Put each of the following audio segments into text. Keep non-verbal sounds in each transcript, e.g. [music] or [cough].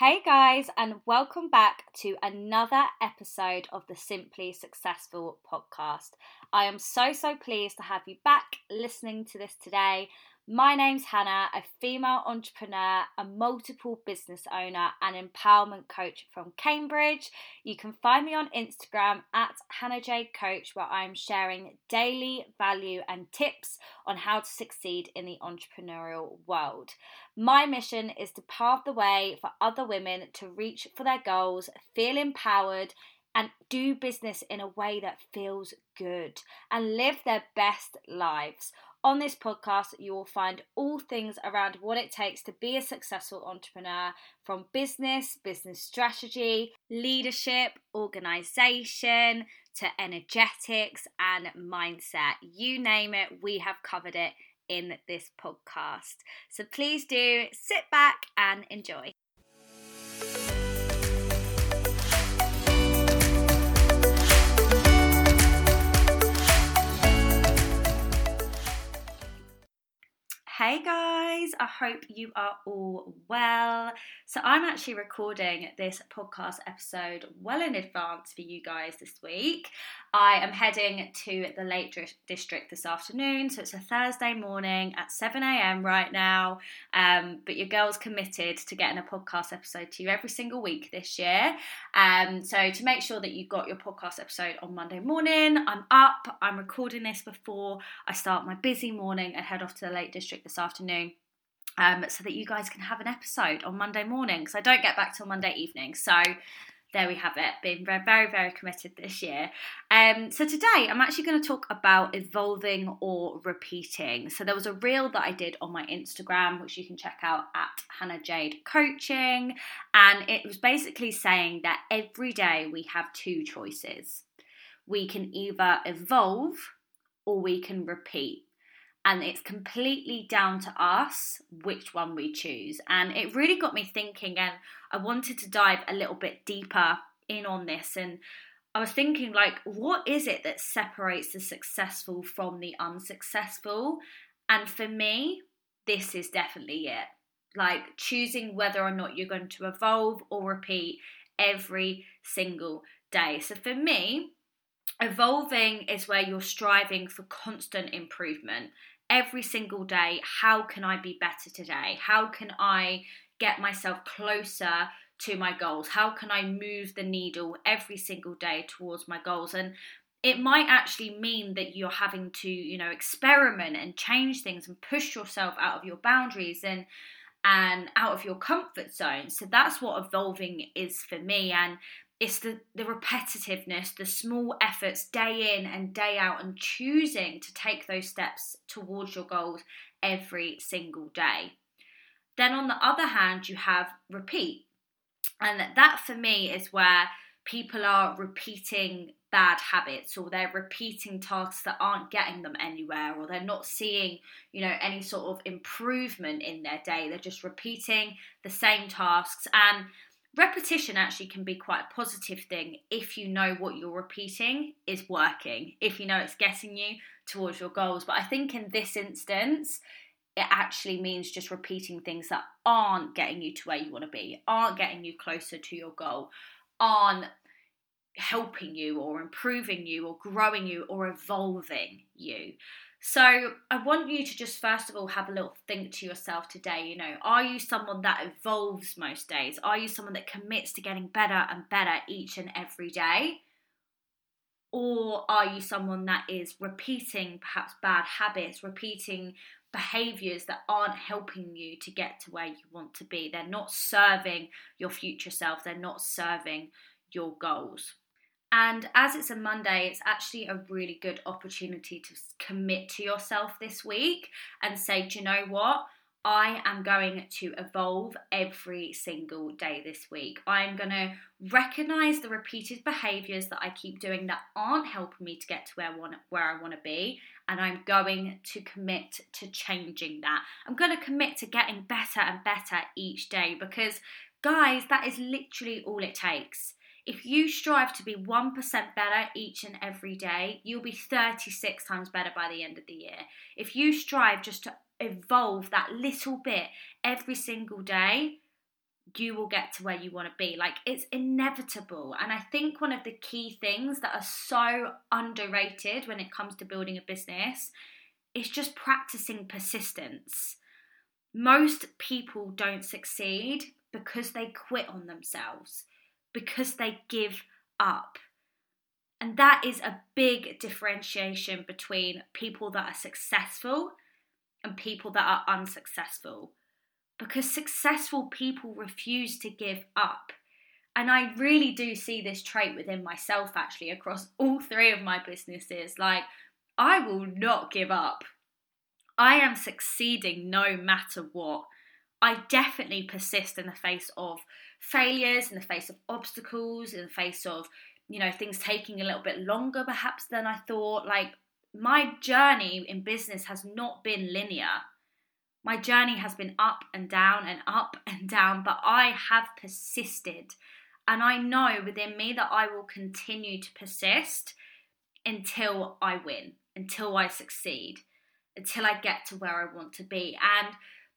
Hey guys, and welcome back to another episode of the Simply Successful podcast. I am so, so pleased to have you back listening to this today. My name's Hannah, a female entrepreneur, a multiple business owner, and empowerment coach from Cambridge. You can find me on Instagram at Hannah Jade Coach, where I'm sharing daily value and tips on how to succeed in the entrepreneurial world. My mission is to pave the way for other women to reach for their goals, feel empowered, and do business in a way that feels good and live their best lives. On this podcast, you will find all things around what it takes to be a successful entrepreneur from business, business strategy, leadership, organization, to energetics and mindset. You name it, we have covered it in this podcast. So please do sit back and enjoy. Hey guys, I hope you are all well. So, I'm actually recording this podcast episode well in advance for you guys this week. I am heading to the Lake District this afternoon, so it's a Thursday morning at 7 a.m. right now. Um, but your girl's committed to getting a podcast episode to you every single week this year. Um, so, to make sure that you got your podcast episode on Monday morning, I'm up, I'm recording this before I start my busy morning and head off to the Lake District this afternoon. Um, so that you guys can have an episode on Monday morning because I don't get back till Monday evening. So there we have it. Been very, very, very committed this year. Um, so today I'm actually going to talk about evolving or repeating. So there was a reel that I did on my Instagram, which you can check out at Hannah Jade Coaching, and it was basically saying that every day we have two choices. We can either evolve or we can repeat and it's completely down to us which one we choose. And it really got me thinking, and I wanted to dive a little bit deeper in on this. And I was thinking, like, what is it that separates the successful from the unsuccessful? And for me, this is definitely it. Like, choosing whether or not you're going to evolve or repeat every single day. So for me, Evolving is where you're striving for constant improvement every single day. How can I be better today? How can I get myself closer to my goals? How can I move the needle every single day towards my goals? And it might actually mean that you're having to, you know, experiment and change things and push yourself out of your boundaries and and out of your comfort zone. So that's what evolving is for me. And it's the, the repetitiveness, the small efforts day in and day out, and choosing to take those steps towards your goals every single day. Then, on the other hand, you have repeat. And that for me is where people are repeating bad habits or they're repeating tasks that aren't getting them anywhere or they're not seeing you know any sort of improvement in their day they're just repeating the same tasks and repetition actually can be quite a positive thing if you know what you're repeating is working, if you know it's getting you towards your goals. But I think in this instance, it actually means just repeating things that aren't getting you to where you want to be, aren't getting you closer to your goal, aren't helping you or improving you or growing you or evolving you. So I want you to just first of all have a little think to yourself today. You know, are you someone that evolves most days? Are you someone that commits to getting better and better each and every day? Or are you someone that is repeating perhaps bad habits, repeating behaviors that aren't helping you to get to where you want to be? They're not serving your future self, they're not serving your goals. And as it's a Monday, it's actually a really good opportunity to commit to yourself this week and say, do you know what? I am going to evolve every single day this week. I'm going to recognize the repeated behaviors that I keep doing that aren't helping me to get to where I want where I want to be, and I'm going to commit to changing that. I'm going to commit to getting better and better each day because guys, that is literally all it takes. If you strive to be 1% better each and every day, you'll be 36 times better by the end of the year. If you strive just to evolve that little bit every single day, you will get to where you want to be. Like it's inevitable. And I think one of the key things that are so underrated when it comes to building a business is just practicing persistence. Most people don't succeed because they quit on themselves, because they give up. And that is a big differentiation between people that are successful and people that are unsuccessful. Because successful people refuse to give up. And I really do see this trait within myself actually across all three of my businesses. Like, I will not give up. I am succeeding no matter what. I definitely persist in the face of failures, in the face of obstacles, in the face of, you know, things taking a little bit longer perhaps than I thought. Like, my journey in business has not been linear. My journey has been up and down and up [laughs] and down, but I have persisted. And I know within me that I will continue to persist until I win, until I succeed, until I get to where I want to be. And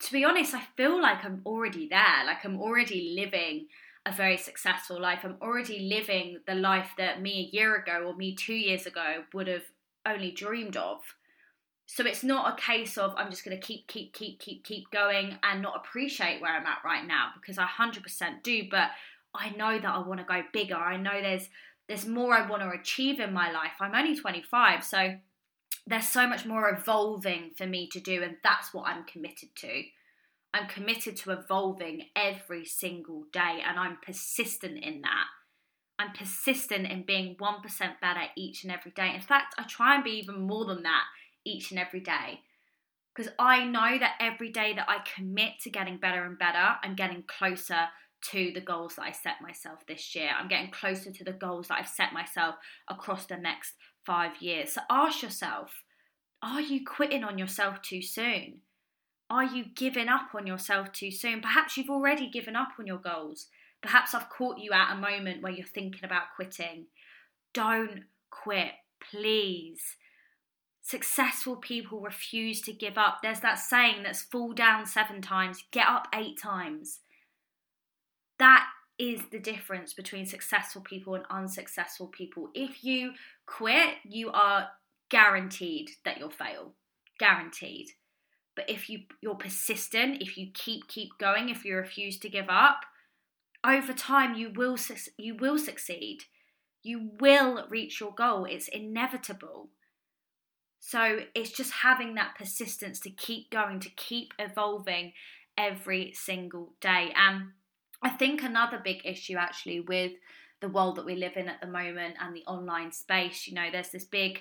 to be honest, I feel like I'm already there. Like I'm already living a very successful life. I'm already living the life that me a year ago or me two years ago would have only dreamed of. So it's not a case of I'm just going to keep, keep, keep, keep, keep going and not appreciate where I'm at right now because I 100% do. But I know that I want to go bigger. I know there's there's more I want to achieve in my life. I'm only 25, so there's so much more evolving for me to do, and that's what I'm committed to. I'm committed to evolving every single day, and I'm persistent in that. I'm persistent in being 1% better each and every day. In fact, I try and be even more than that each and every day. Because I know that every day that I commit to getting better and better, I'm getting closer to the goals that I set myself this year. I'm getting closer to the goals that I've set myself across the next five years. So ask yourself are you quitting on yourself too soon? Are you giving up on yourself too soon? Perhaps you've already given up on your goals. Perhaps I've caught you at a moment where you're thinking about quitting. Don't quit, please. Successful people refuse to give up. There's that saying that's fall down seven times, get up eight times. That is the difference between successful people and unsuccessful people. If you quit, you are guaranteed that you'll fail. Guaranteed. But if you you're persistent, if you keep keep going, if you refuse to give up, over time you will you will succeed. You will reach your goal. It's inevitable. So it's just having that persistence to keep going, to keep evolving every single day. And I think another big issue actually with the world that we live in at the moment and the online space, you know, there's this big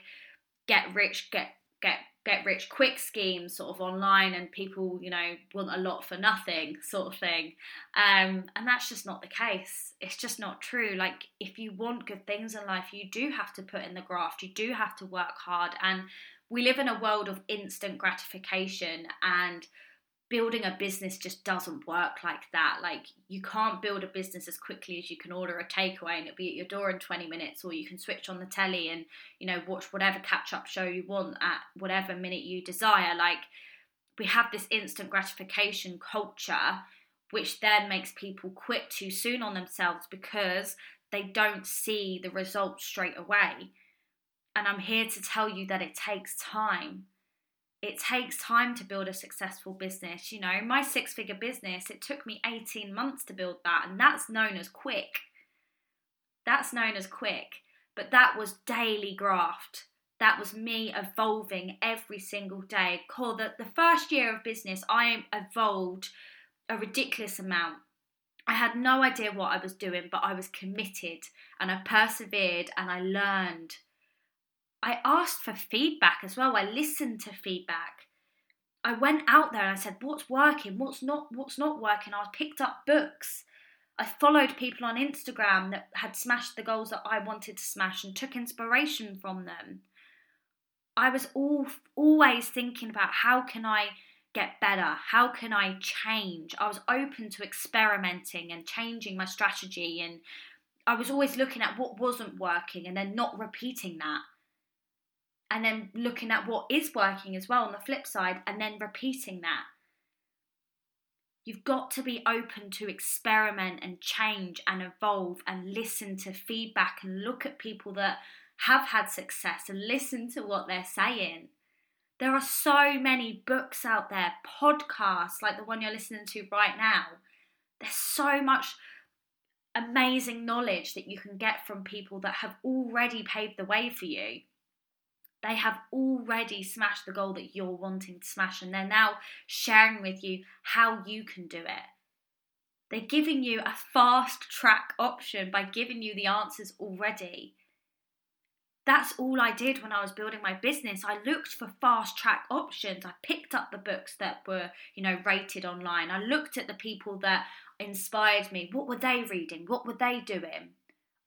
get rich, get get get rich quick schemes sort of online and people you know want a lot for nothing [laughs] sort of thing. Um, and that's just not the case. It's just not true. Like if you want good things in life you do have to put in the graft. You do have to work hard. And we live in a world of instant gratification and building a business just doesn't work like that. Like you can't build a business as quickly as you can order a takeaway and it'll be at your door in 20 minutes, or you can switch on the telly and you know watch whatever catch-up show you want at whatever minute you desire. Like we have this instant gratification culture, which then makes people quit too soon on themselves because they don't see the results straight away. And I'm here to tell you that it takes time it takes time to build a successful business. You know, my six figure business, it took me 18 months to build that, and that's known as quick. That's known as quick, but that was daily graft. That was me evolving every single day. Call the, the first year of business, I evolved a ridiculous amount. I had no idea what I was doing, but I was committed and I persevered and I learned I asked for feedback as well. I listened to feedback. I went out there and I said, "What's working? What's not? What's not working?" I picked up books. I followed people on Instagram that had smashed the goals that I wanted to smash and took inspiration from them. I was all always thinking about how can I get better? How can I change? I was open to experimenting and changing my strategy and I was always looking at what wasn't working and then not repeating that and then looking at what is working as well on the flip side and then repeating that. You've got to be open to experiment and change and evolve and listen to feedback and look at people that have had success and listen to what they're saying. There are so many books out there, podcasts like the one you're listening to right now. There's so much amazing knowledge that you can get from people that have already paved the way for you. They have already smashed the goal that you're wanting to smash, and they're now sharing with you how you can do it. They're giving you a fast track option by giving you the answers already. That's all I did when I was building my business. I looked for fast track options. I picked up the books that were, you know, rated online. I looked at the people that inspired me. What were they reading? What were they doing?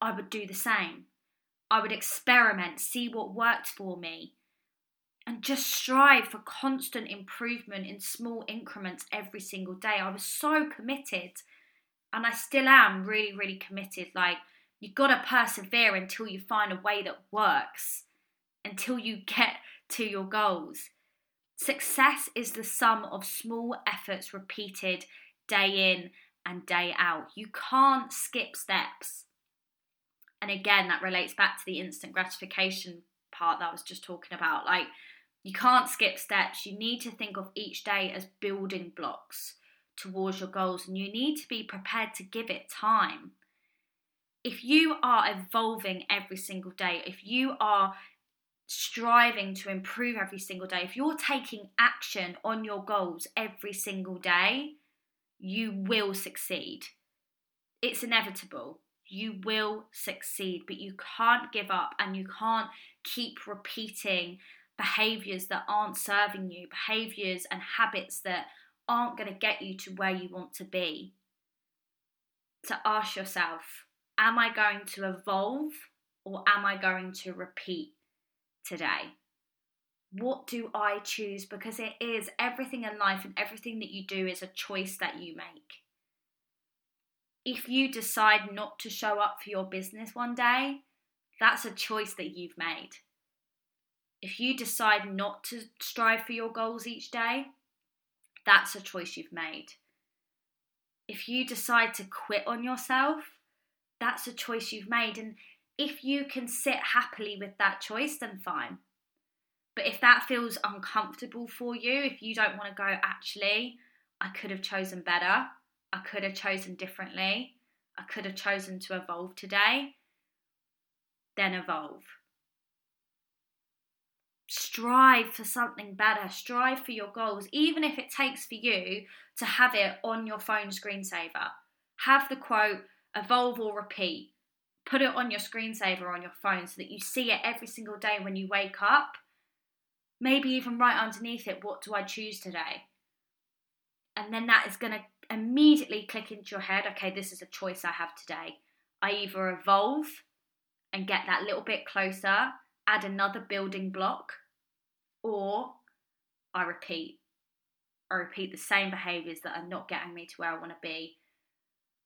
I would do the same. I would experiment, see what worked for me, and just strive for constant improvement in small increments every single day. I was so committed, and I still am really, really committed. Like, you've got to persevere until you find a way that works, until you get to your goals. Success is the sum of small efforts repeated day in and day out. You can't skip steps. And again, that relates back to the instant gratification part that I was just talking about. Like, you can't skip steps. You need to think of each day as building blocks towards your goals, and you need to be prepared to give it time. If you are evolving every single day, if you are striving to improve every single day, if you're taking action on your goals every single day, you will succeed. It's inevitable. You will succeed, but you can't give up and you can't keep repeating behaviors that aren't serving you, behaviors and habits that aren't going to get you to where you want to be. To ask yourself, am I going to evolve or am I going to repeat today? What do I choose? Because it is everything in life and everything that you do is a choice that you make. If you decide not to show up for your business one day, that's a choice that you've made. If you decide not to strive for your goals each day, that's a choice you've made. If you decide to quit on yourself, that's a choice you've made. And if you can sit happily with that choice, then fine. But if that feels uncomfortable for you, if you don't want to go, actually, I could have chosen better, I could have chosen differently, I could have chosen to evolve today, then evolve. Strive for something better, strive for your goals, even if it takes for you to have it on your phone screensaver. Have the quote, evolve or repeat. Put it on your screensaver on your phone so that you see it every single day when you wake up Maybe even write underneath it, what do I choose today? And then that is going to immediately click into your head okay, this is a choice I have today. I either evolve and get that little bit closer, add another building block, or I repeat. I repeat the same behaviors that are not getting me to where I want to be.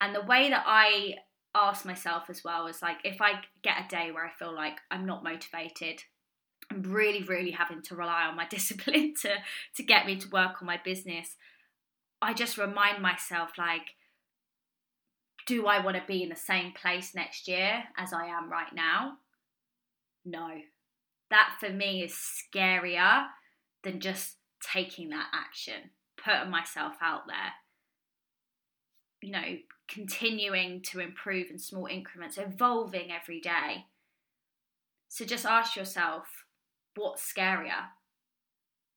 And the way that I ask myself as well is like, if I get a day where I feel like I'm not motivated, I'm really, really having to rely on my [laughs] discipline to to get me to work on my business. I just remind myself like, do I want to be in the same place next year as I am right now? No. That for me is scarier than just taking that action, putting myself out there. You know, continuing to improve in small increments, evolving every day. So just ask yourself what's scarier?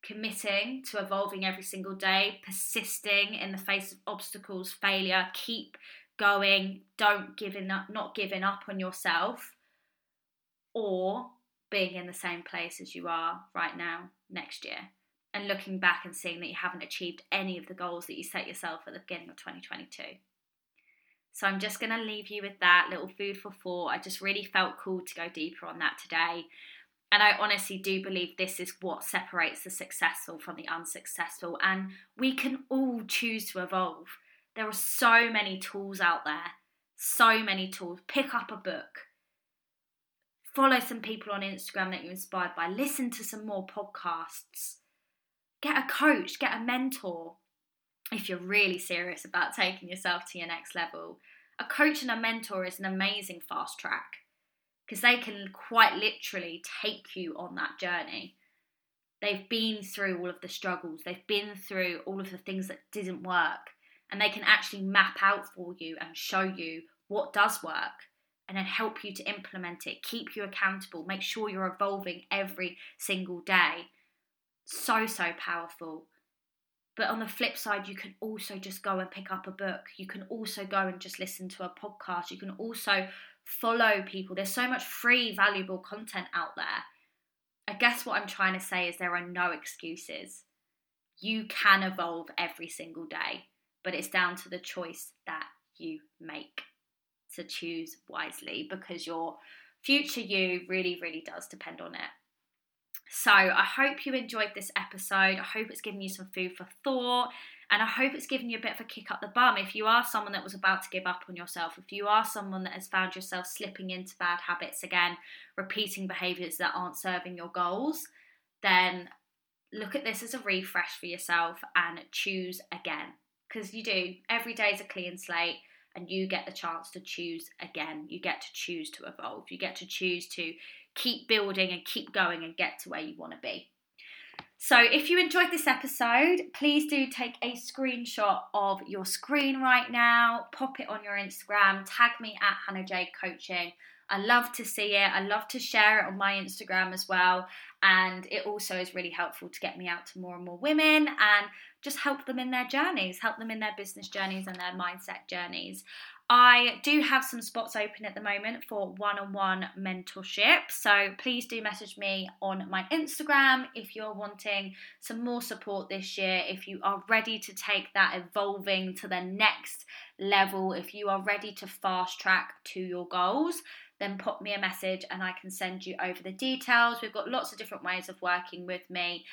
Committing to evolving every single day, persisting in the face of obstacles, failure, keep going, don't giving up, not giving up on yourself, or being in the same place as you are right now next year and looking back and seeing that you haven't achieved any of the goals that you set yourself at the beginning of 2022. So I'm just going to leave you with that little food for thought. I just really felt cool to go deeper on that today. And I honestly do believe this is what separates the successful from the unsuccessful. And we can all choose to evolve. There are so many tools out there, so many tools. Pick up a book, follow some people on Instagram that you're inspired by, listen to some more podcasts, get a coach, get a mentor. if you're really serious about taking yourself to your next level, a coach and a mentor is an amazing fast track because they can quite literally take you on that journey. They've been through all of the struggles, they've been through all of the things that didn't work, and they can actually map out for you and show you what does work and then help you to implement it, keep you accountable, make sure you're evolving every single day. So, so powerful. But on the flip side, you can also just go and pick up a book. You can also go and just listen to a podcast. You can also follow people. There's so much free, valuable content out there. I guess what I'm trying to say is there are no excuses. You can evolve every single day, but it's down to the choice that you make to choose wisely because your future you really, really does depend on it. So I hope you enjoyed this episode. I hope it's given you some food for thought. And I hope it's given you a bit of a kick up the bum. If you are someone that was about to give up on yourself, if you are someone that has found yourself slipping into bad habits again, repeating behaviors that aren't serving your goals, then look at this as a refresh for yourself and choose again. Because you do. Every day is a clean slate and you get the chance to choose again. You get to choose to evolve. You get to choose to keep building and keep going and get to where you want to be. So, if you enjoyed this episode, please do take a screenshot of your screen right now, pop it on your Instagram, tag me at Hannah Jade Coaching. I love to see it. I love to share it on my Instagram as well. And it also is really helpful to get me out to more and more women and just help them in their journeys, help them in their business journeys and their mindset journeys. I do have some spots open at the moment for one on one mentorship. So please do message me on my Instagram if you're wanting some more support this year, if you are ready to take that evolving to the next level, if you are ready to fast track to your goals then pop me a message and I can send you over the details. We've got lots of different ways of working with me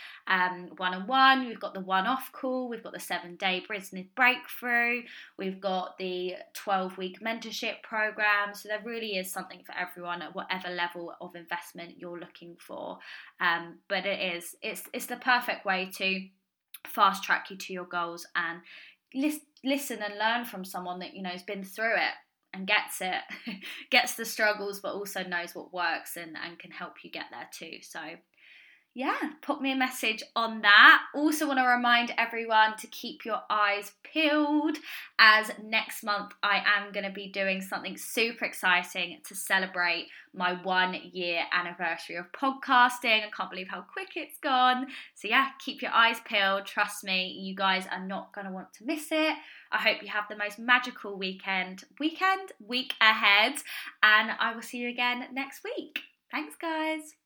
one on one. We've got the one off call, we've got the seven day business breakthrough, we've got the 12 week mentorship program. So there really is something for everyone at whatever level of investment you're looking for. Um, but it is, it's, it's the perfect way to fast track you to your goals and listen and learn from someone that you know has been through it and gets it, [laughs] gets the struggles, but also knows what works and, and can help you get there too. So, yeah, put me a message on that. Also, want to remind everyone to keep your eyes peeled as next month I am going to be doing something super exciting to celebrate my one year anniversary of podcasting. I can't believe how quick it's gone. So, yeah, keep your eyes peeled. Trust me, you guys are not going to want to miss it. I hope you have the most magical weekend, weekend, week ahead, and I will see you again next week. Thanks, guys.